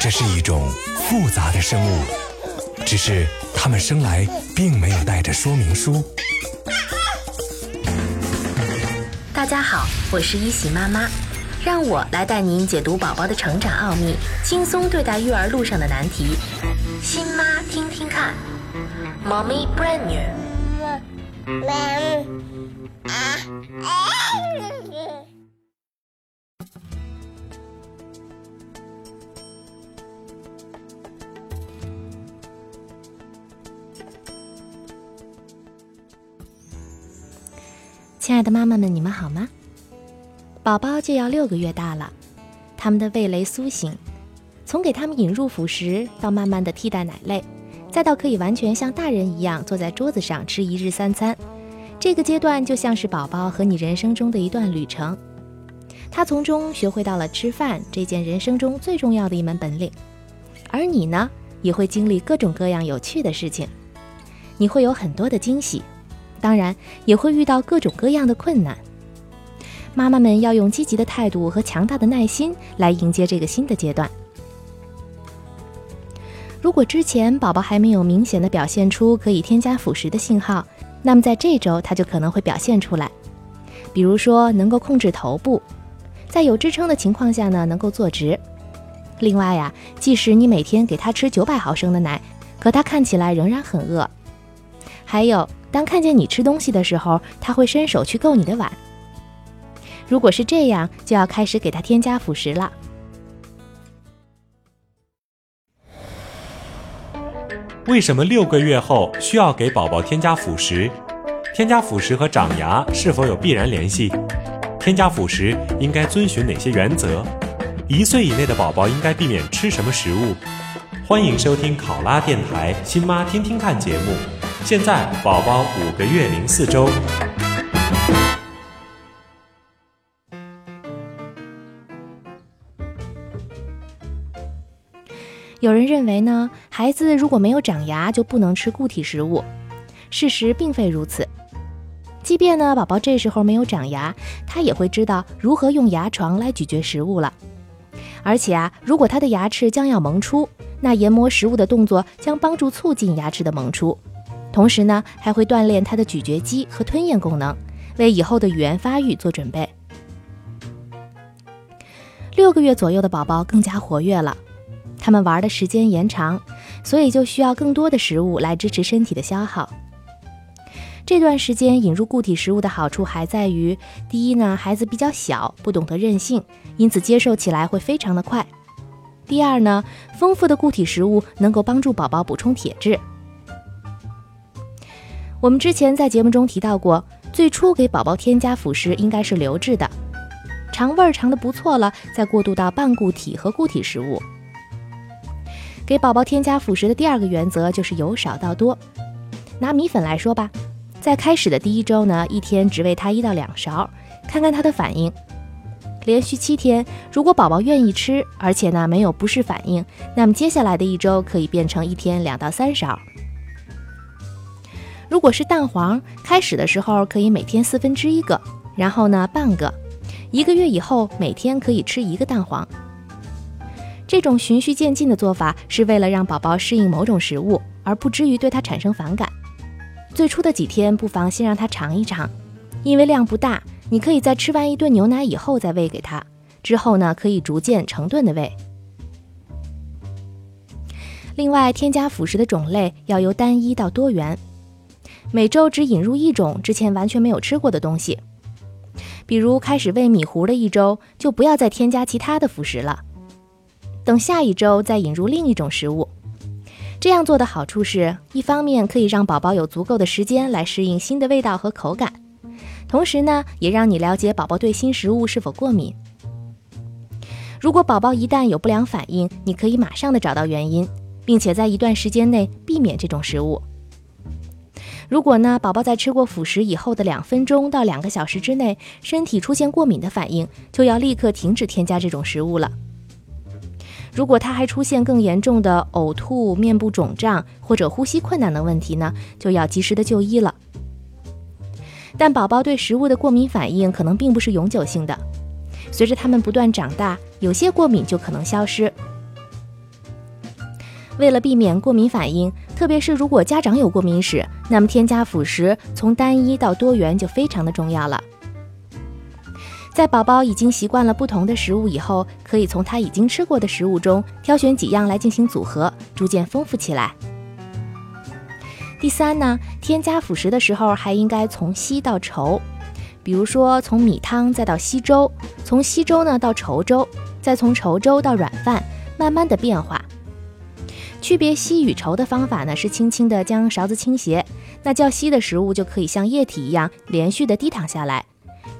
这是一种复杂的生物，只是它们生来并没有带着说明书。大家好，我是一喜妈妈，让我来带您解读宝宝的成长奥秘，轻松对待育儿路上的难题。新妈听听看，Mommy brand new。啊啊亲爱的妈妈们，你们好吗？宝宝就要六个月大了，他们的味蕾苏醒，从给他们引入辅食，到慢慢的替代奶类，再到可以完全像大人一样坐在桌子上吃一日三餐，这个阶段就像是宝宝和你人生中的一段旅程。他从中学会到了吃饭这件人生中最重要的一门本领，而你呢，也会经历各种各样有趣的事情，你会有很多的惊喜。当然也会遇到各种各样的困难，妈妈们要用积极的态度和强大的耐心来迎接这个新的阶段。如果之前宝宝还没有明显的表现出可以添加辅食的信号，那么在这周他就可能会表现出来，比如说能够控制头部，在有支撑的情况下呢能够坐直。另外呀，即使你每天给他吃九百毫升的奶，可他看起来仍然很饿。还有。当看见你吃东西的时候，他会伸手去够你的碗。如果是这样，就要开始给他添加辅食了。为什么六个月后需要给宝宝添加辅食？添加辅食和长牙是否有必然联系？添加辅食应该遵循哪些原则？一岁以内的宝宝应该避免吃什么食物？欢迎收听考拉电台《新妈听听看》节目。现在宝宝五个月零四周。有人认为呢，孩子如果没有长牙就不能吃固体食物。事实并非如此。即便呢，宝宝这时候没有长牙，他也会知道如何用牙床来咀嚼食物了。而且啊，如果他的牙齿将要萌出，那研磨食物的动作将帮助促进牙齿的萌出。同时呢，还会锻炼他的咀嚼肌和吞咽功能，为以后的语言发育做准备。六个月左右的宝宝更加活跃了，他们玩的时间延长，所以就需要更多的食物来支持身体的消耗。这段时间引入固体食物的好处还在于：第一呢，孩子比较小，不懂得任性，因此接受起来会非常的快；第二呢，丰富的固体食物能够帮助宝宝补充铁质。我们之前在节目中提到过，最初给宝宝添加辅食应该是流质的，尝味儿尝的不错了，再过渡到半固体和固体食物。给宝宝添加辅食的第二个原则就是由少到多。拿米粉来说吧，在开始的第一周呢，一天只喂他一到两勺，看看他的反应。连续七天，如果宝宝愿意吃，而且呢没有不适反应，那么接下来的一周可以变成一天两到三勺。如果是蛋黄，开始的时候可以每天四分之一个，然后呢半个，一个月以后每天可以吃一个蛋黄。这种循序渐进的做法是为了让宝宝适应某种食物，而不至于对它产生反感。最初的几天不妨先让他尝一尝，因为量不大，你可以在吃完一顿牛奶以后再喂给他，之后呢可以逐渐成顿的喂。另外，添加辅食的种类要由单一到多元。每周只引入一种之前完全没有吃过的东西，比如开始喂米糊的一周，就不要再添加其他的辅食了。等下一周再引入另一种食物。这样做的好处是，一方面可以让宝宝有足够的时间来适应新的味道和口感，同时呢，也让你了解宝宝对新食物是否过敏。如果宝宝一旦有不良反应，你可以马上的找到原因，并且在一段时间内避免这种食物。如果呢，宝宝在吃过辅食以后的两分钟到两个小时之内，身体出现过敏的反应，就要立刻停止添加这种食物了。如果他还出现更严重的呕吐、面部肿胀或者呼吸困难的问题呢，就要及时的就医了。但宝宝对食物的过敏反应可能并不是永久性的，随着他们不断长大，有些过敏就可能消失。为了避免过敏反应，特别是如果家长有过敏史，那么添加辅食从单一到多元就非常的重要了。在宝宝已经习惯了不同的食物以后，可以从他已经吃过的食物中挑选几样来进行组合，逐渐丰富起来。第三呢，添加辅食的时候还应该从稀到稠，比如说从米汤再到稀粥，从稀粥呢到稠粥，再从稠粥到软饭，慢慢的变化。区别稀与稠的方法呢是轻轻的将勺子倾斜，那较稀的食物就可以像液体一样连续的滴淌下来。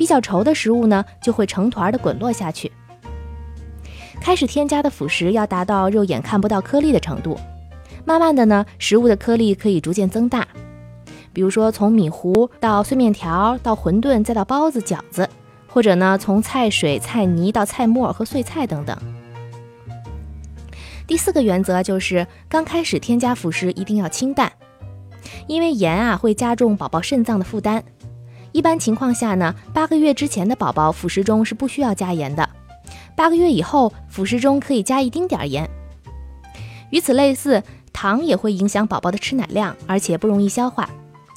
比较稠的食物呢，就会成团的滚落下去。开始添加的辅食要达到肉眼看不到颗粒的程度，慢慢的呢，食物的颗粒可以逐渐增大。比如说从米糊到碎面条，到馄饨，再到包子、饺子，或者呢从菜水、菜泥到菜末和碎菜等等。第四个原则就是刚开始添加辅食一定要清淡，因为盐啊会加重宝宝肾脏的负担。一般情况下呢，八个月之前的宝宝辅食中是不需要加盐的，八个月以后辅食中可以加一丁点儿盐。与此类似，糖也会影响宝宝的吃奶量，而且不容易消化，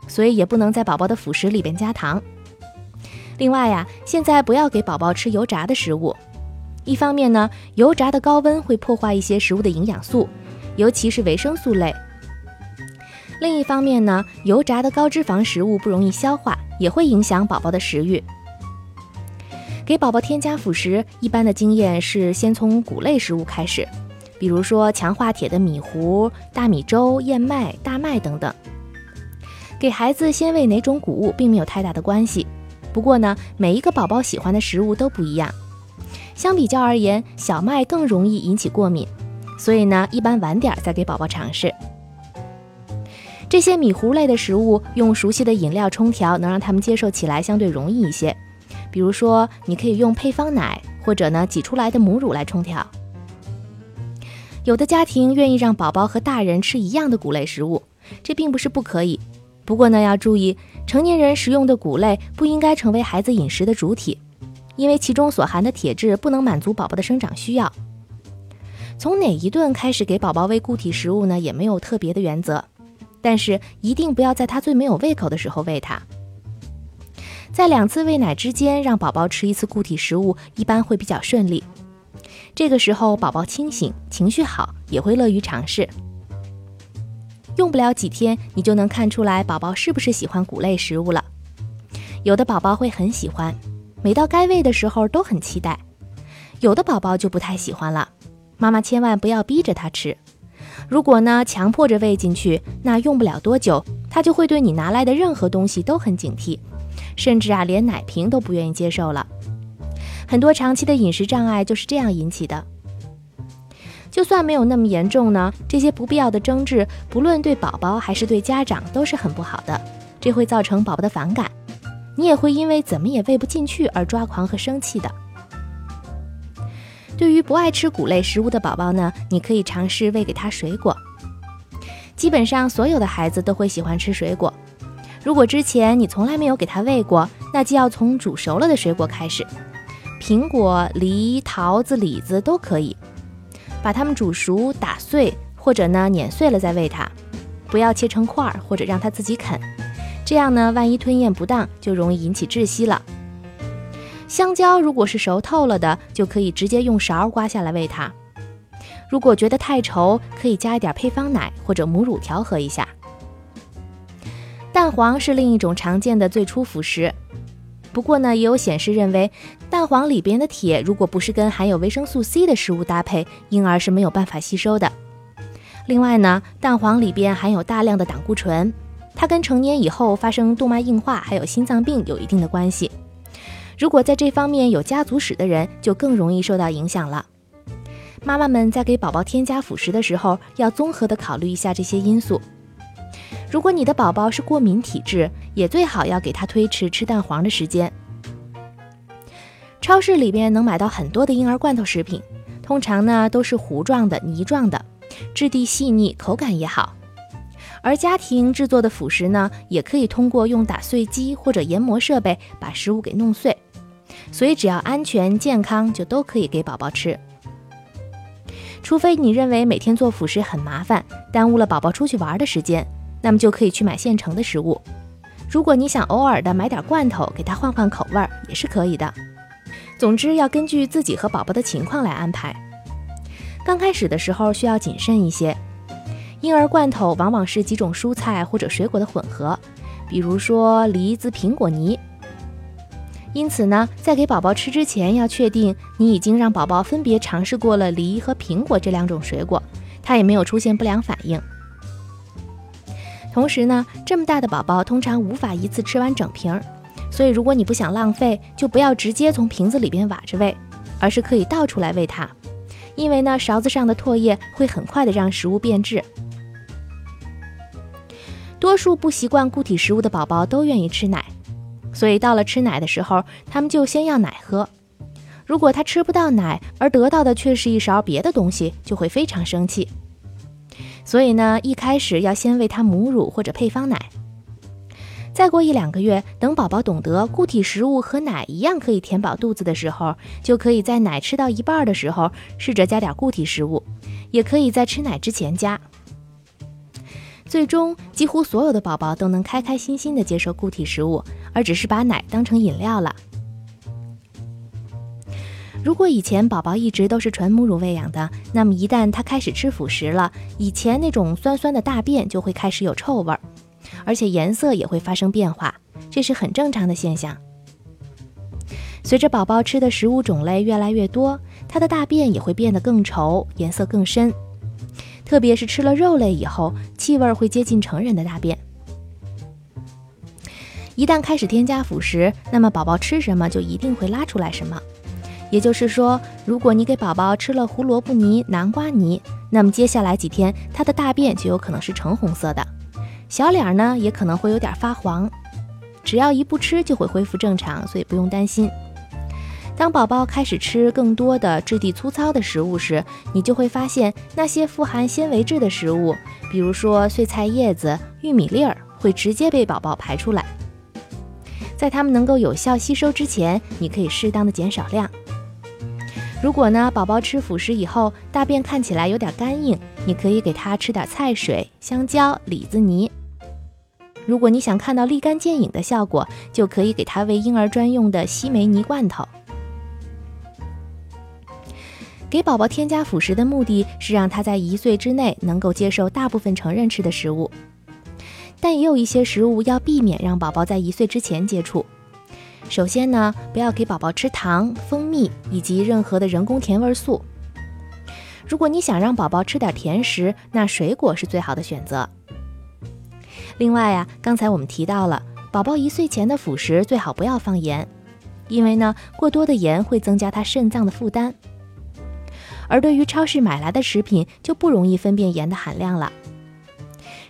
所以也不能在宝宝的辅食里边加糖。另外呀，现在不要给宝宝吃油炸的食物，一方面呢，油炸的高温会破坏一些食物的营养素，尤其是维生素类。另一方面呢，油炸的高脂肪食物不容易消化，也会影响宝宝的食欲。给宝宝添加辅食，一般的经验是先从谷类食物开始，比如说强化铁的米糊、大米粥、燕麦、大麦等等。给孩子先喂哪种谷物，并没有太大的关系。不过呢，每一个宝宝喜欢的食物都不一样。相比较而言，小麦更容易引起过敏，所以呢，一般晚点再给宝宝尝试。这些米糊类的食物，用熟悉的饮料冲调，能让他们接受起来相对容易一些。比如说，你可以用配方奶，或者呢挤出来的母乳来冲调。有的家庭愿意让宝宝和大人吃一样的谷类食物，这并不是不可以。不过呢，要注意，成年人食用的谷类不应该成为孩子饮食的主体，因为其中所含的铁质不能满足宝宝的生长需要。从哪一顿开始给宝宝喂固体食物呢？也没有特别的原则。但是一定不要在他最没有胃口的时候喂他。在两次喂奶之间，让宝宝吃一次固体食物，一般会比较顺利。这个时候宝宝清醒，情绪好，也会乐于尝试。用不了几天，你就能看出来宝宝是不是喜欢谷类食物了。有的宝宝会很喜欢，每到该喂的时候都很期待；有的宝宝就不太喜欢了。妈妈千万不要逼着他吃。如果呢，强迫着喂进去，那用不了多久，他就会对你拿来的任何东西都很警惕，甚至啊，连奶瓶都不愿意接受了。很多长期的饮食障碍就是这样引起的。就算没有那么严重呢，这些不必要的争执，不论对宝宝还是对家长都是很不好的，这会造成宝宝的反感，你也会因为怎么也喂不进去而抓狂和生气的。对于不爱吃谷类食物的宝宝呢，你可以尝试喂给他水果。基本上所有的孩子都会喜欢吃水果。如果之前你从来没有给他喂过，那就要从煮熟了的水果开始，苹果、梨、桃子、李子都可以，把它们煮熟、打碎，或者呢碾碎了再喂他，不要切成块儿或者让他自己啃，这样呢万一吞咽不当就容易引起窒息了。香蕉如果是熟透了的，就可以直接用勺刮下来喂它。如果觉得太稠，可以加一点配方奶或者母乳调和一下。蛋黄是另一种常见的最初辅食，不过呢，也有显示认为蛋黄里边的铁如果不是跟含有维生素 C 的食物搭配，婴儿是没有办法吸收的。另外呢，蛋黄里边含有大量的胆固醇，它跟成年以后发生动脉硬化还有心脏病有一定的关系。如果在这方面有家族史的人，就更容易受到影响了。妈妈们在给宝宝添加辅食的时候，要综合的考虑一下这些因素。如果你的宝宝是过敏体质，也最好要给他推迟吃蛋黄的时间。超市里边能买到很多的婴儿罐头食品，通常呢都是糊状的、泥状的，质地细腻，口感也好。而家庭制作的辅食呢，也可以通过用打碎机或者研磨设备把食物给弄碎，所以只要安全健康，就都可以给宝宝吃。除非你认为每天做辅食很麻烦，耽误了宝宝出去玩的时间，那么就可以去买现成的食物。如果你想偶尔的买点罐头给他换换口味儿，也是可以的。总之要根据自己和宝宝的情况来安排。刚开始的时候需要谨慎一些，婴儿罐头往往是几种蔬菜或者水果的混合，比如说梨子、苹果泥。因此呢，在给宝宝吃之前，要确定你已经让宝宝分别尝试过了梨和苹果这两种水果，他也没有出现不良反应。同时呢，这么大的宝宝通常无法一次吃完整瓶，所以如果你不想浪费，就不要直接从瓶子里边挖着喂，而是可以倒出来喂他，因为呢，勺子上的唾液会很快的让食物变质。多数不习惯固体食物的宝宝都愿意吃奶。所以到了吃奶的时候，他们就先要奶喝。如果他吃不到奶，而得到的却是一勺别的东西，就会非常生气。所以呢，一开始要先喂他母乳或者配方奶。再过一两个月，等宝宝懂得固体食物和奶一样可以填饱肚子的时候，就可以在奶吃到一半的时候试着加点固体食物，也可以在吃奶之前加。最终，几乎所有的宝宝都能开开心心地接受固体食物，而只是把奶当成饮料了。如果以前宝宝一直都是纯母乳喂养的，那么一旦他开始吃辅食了，以前那种酸酸的大便就会开始有臭味儿，而且颜色也会发生变化，这是很正常的现象。随着宝宝吃的食物种类越来越多，他的大便也会变得更稠，颜色更深。特别是吃了肉类以后，气味会接近成人的大便。一旦开始添加辅食，那么宝宝吃什么就一定会拉出来什么。也就是说，如果你给宝宝吃了胡萝卜泥、南瓜泥，那么接下来几天他的大便就有可能是橙红色的，小脸儿呢也可能会有点发黄。只要一不吃就会恢复正常，所以不用担心。当宝宝开始吃更多的质地粗糙的食物时，你就会发现那些富含纤维质的食物，比如说碎菜叶子、玉米粒儿，会直接被宝宝排出来。在它们能够有效吸收之前，你可以适当的减少量。如果呢，宝宝吃辅食以后大便看起来有点干硬，你可以给他吃点菜水、香蕉、李子泥。如果你想看到立竿见影的效果，就可以给他喂婴儿专用的西梅泥罐头。给宝宝添加辅食的目的是让他在一岁之内能够接受大部分成人吃的食物，但也有一些食物要避免让宝宝在一岁之前接触。首先呢，不要给宝宝吃糖、蜂蜜以及任何的人工甜味素。如果你想让宝宝吃点甜食，那水果是最好的选择。另外呀，刚才我们提到了，宝宝一岁前的辅食最好不要放盐，因为呢，过多的盐会增加他肾脏的负担。而对于超市买来的食品，就不容易分辨盐的含量了。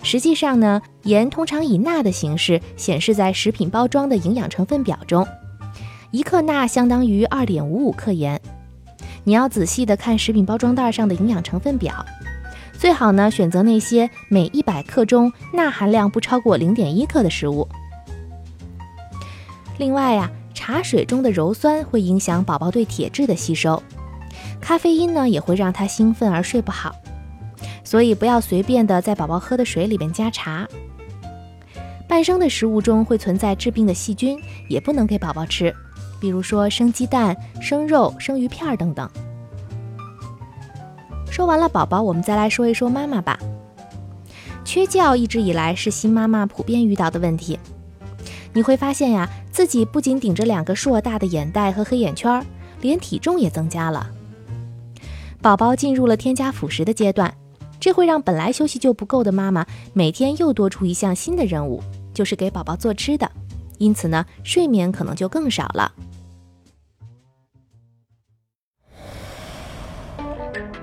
实际上呢，盐通常以钠的形式显示在食品包装的营养成分表中，一克钠相当于二点五五克盐。你要仔细的看食品包装袋上的营养成分表，最好呢选择那些每一百克中钠含量不超过零点一克的食物。另外呀，茶水中的鞣酸会影响宝宝对铁质的吸收。咖啡因呢也会让他兴奋而睡不好，所以不要随便的在宝宝喝的水里面加茶。半生的食物中会存在致病的细菌，也不能给宝宝吃，比如说生鸡蛋、生肉、生鱼片等等。说完了宝宝，我们再来说一说妈妈吧。缺觉一直以来是新妈妈普遍遇到的问题。你会发现呀，自己不仅顶着两个硕大的眼袋和黑眼圈，连体重也增加了。宝宝进入了添加辅食的阶段，这会让本来休息就不够的妈妈每天又多出一项新的任务，就是给宝宝做吃的。因此呢，睡眠可能就更少了。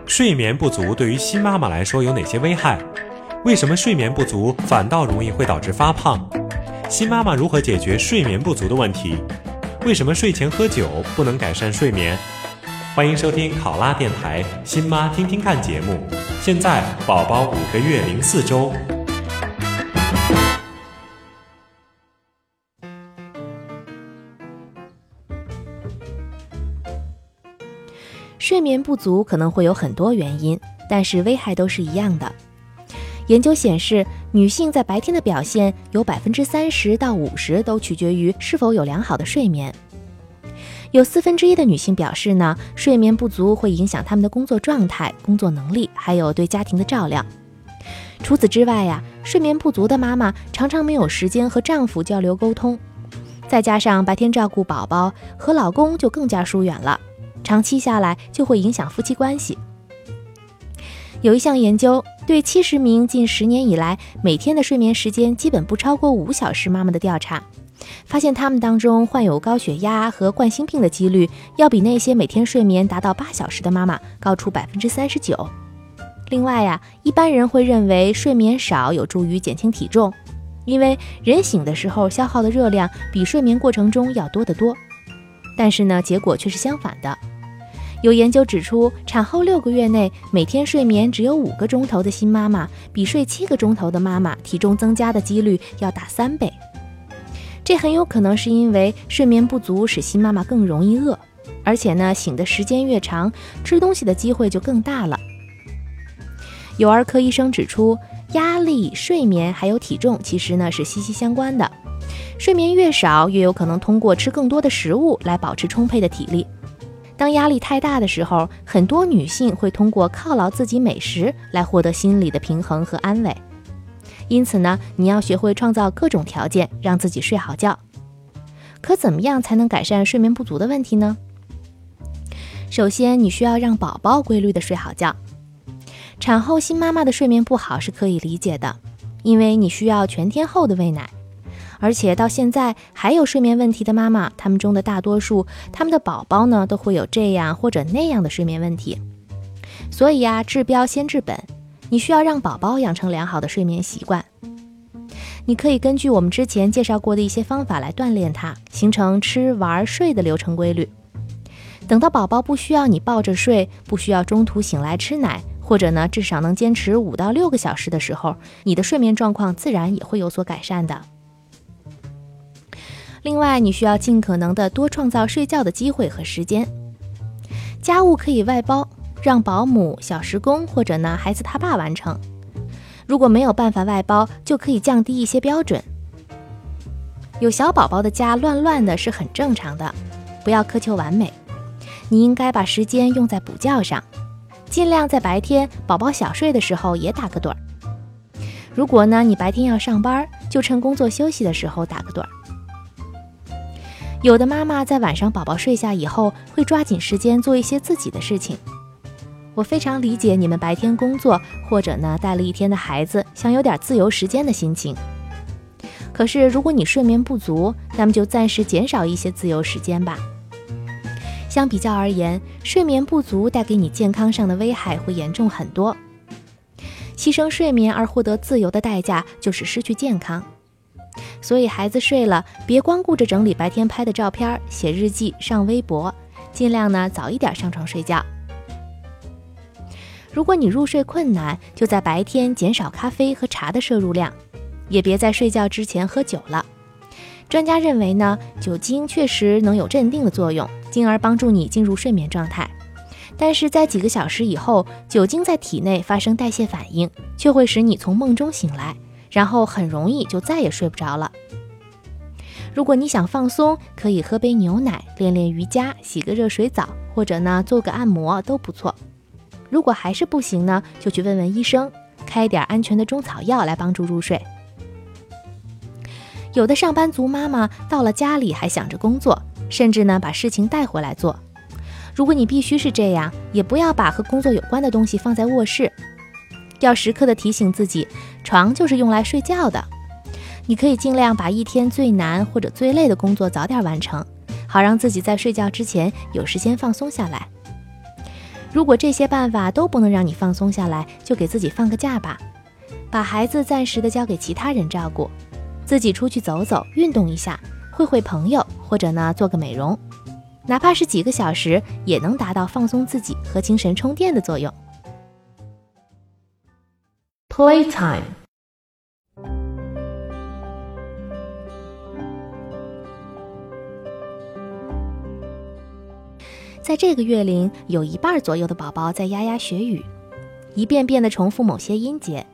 睡眠不足对于新妈妈来说有哪些危害？为什么睡眠不足反倒容易会导致发胖？新妈妈如何解决睡眠不足的问题？为什么睡前喝酒不能改善睡眠？欢迎收听考拉电台《新妈听听看》节目。现在宝宝五个月零四周。睡眠不足可能会有很多原因，但是危害都是一样的。研究显示，女性在白天的表现有百分之三十到五十都取决于是否有良好的睡眠。有四分之一的女性表示呢，睡眠不足会影响她们的工作状态、工作能力，还有对家庭的照料。除此之外呀，睡眠不足的妈妈常常没有时间和丈夫交流沟通，再加上白天照顾宝宝和老公就更加疏远了，长期下来就会影响夫妻关系。有一项研究对七十名近十年以来每天的睡眠时间基本不超过五小时妈妈的调查。发现他们当中患有高血压和冠心病的几率，要比那些每天睡眠达到八小时的妈妈高出百分之三十九。另外呀，一般人会认为睡眠少有助于减轻体重，因为人醒的时候消耗的热量比睡眠过程中要多得多。但是呢，结果却是相反的。有研究指出，产后六个月内每天睡眠只有五个钟头的新妈妈，比睡七个钟头的妈妈体重增加的几率要大三倍。这很有可能是因为睡眠不足使新妈妈更容易饿，而且呢，醒的时间越长，吃东西的机会就更大了。有儿科医生指出，压力、睡眠还有体重其实呢是息息相关的。睡眠越少，越有可能通过吃更多的食物来保持充沛的体力。当压力太大的时候，很多女性会通过犒劳自己美食来获得心理的平衡和安慰。因此呢，你要学会创造各种条件，让自己睡好觉。可怎么样才能改善睡眠不足的问题呢？首先，你需要让宝宝规律的睡好觉。产后新妈妈的睡眠不好是可以理解的，因为你需要全天候的喂奶，而且到现在还有睡眠问题的妈妈，她们中的大多数，她们的宝宝呢都会有这样或者那样的睡眠问题。所以呀，治标先治本。你需要让宝宝养成良好的睡眠习惯。你可以根据我们之前介绍过的一些方法来锻炼他，形成吃、玩、睡的流程规律。等到宝宝不需要你抱着睡，不需要中途醒来吃奶，或者呢至少能坚持五到六个小时的时候，你的睡眠状况自然也会有所改善的。另外，你需要尽可能的多创造睡觉的机会和时间。家务可以外包。让保姆、小时工或者呢孩子他爸完成。如果没有办法外包，就可以降低一些标准。有小宝宝的家乱乱的是很正常的，不要苛求完美。你应该把时间用在补觉上，尽量在白天宝宝小睡的时候也打个盹儿。如果呢你白天要上班，就趁工作休息的时候打个盹儿。有的妈妈在晚上宝宝睡下以后，会抓紧时间做一些自己的事情。我非常理解你们白天工作或者呢带了一天的孩子，想有点自由时间的心情。可是如果你睡眠不足，那么就暂时减少一些自由时间吧。相比较而言，睡眠不足带给你健康上的危害会严重很多。牺牲睡眠而获得自由的代价就是失去健康。所以孩子睡了，别光顾着整理白天拍的照片、写日记、上微博，尽量呢早一点上床睡觉。如果你入睡困难，就在白天减少咖啡和茶的摄入量，也别在睡觉之前喝酒了。专家认为呢，酒精确实能有镇定的作用，进而帮助你进入睡眠状态。但是在几个小时以后，酒精在体内发生代谢反应，却会使你从梦中醒来，然后很容易就再也睡不着了。如果你想放松，可以喝杯牛奶、练练瑜伽、洗个热水澡，或者呢做个按摩都不错。如果还是不行呢，就去问问医生，开点安全的中草药来帮助入睡。有的上班族妈妈到了家里还想着工作，甚至呢把事情带回来做。如果你必须是这样，也不要把和工作有关的东西放在卧室，要时刻的提醒自己，床就是用来睡觉的。你可以尽量把一天最难或者最累的工作早点完成，好让自己在睡觉之前有时间放松下来。如果这些办法都不能让你放松下来，就给自己放个假吧，把孩子暂时的交给其他人照顾，自己出去走走，运动一下，会会朋友，或者呢做个美容，哪怕是几个小时，也能达到放松自己和精神充电的作用。Playtime。在这个月龄，有一半左右的宝宝在牙牙学语，一遍遍地重复某些音节。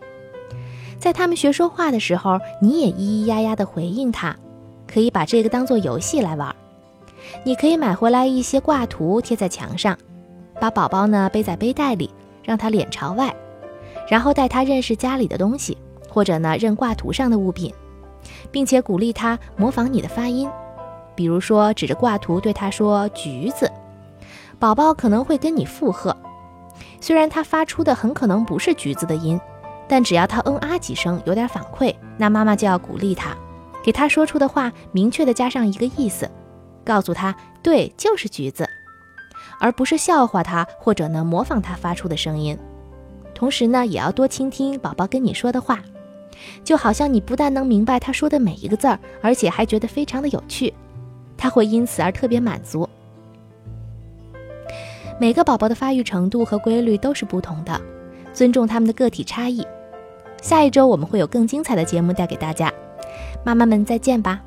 在他们学说话的时候，你也咿咿呀呀地回应他，可以把这个当做游戏来玩。你可以买回来一些挂图贴在墙上，把宝宝呢背在背带里，让他脸朝外，然后带他认识家里的东西，或者呢认挂图上的物品，并且鼓励他模仿你的发音，比如说指着挂图对他说“橘子”。宝宝可能会跟你附和，虽然他发出的很可能不是橘子的音，但只要他嗯啊几声，有点反馈，那妈妈就要鼓励他，给他说出的话明确的加上一个意思，告诉他对，就是橘子，而不是笑话他或者呢模仿他发出的声音。同时呢，也要多倾听宝宝跟你说的话，就好像你不但能明白他说的每一个字儿，而且还觉得非常的有趣，他会因此而特别满足。每个宝宝的发育程度和规律都是不同的，尊重他们的个体差异。下一周我们会有更精彩的节目带给大家，妈妈们再见吧。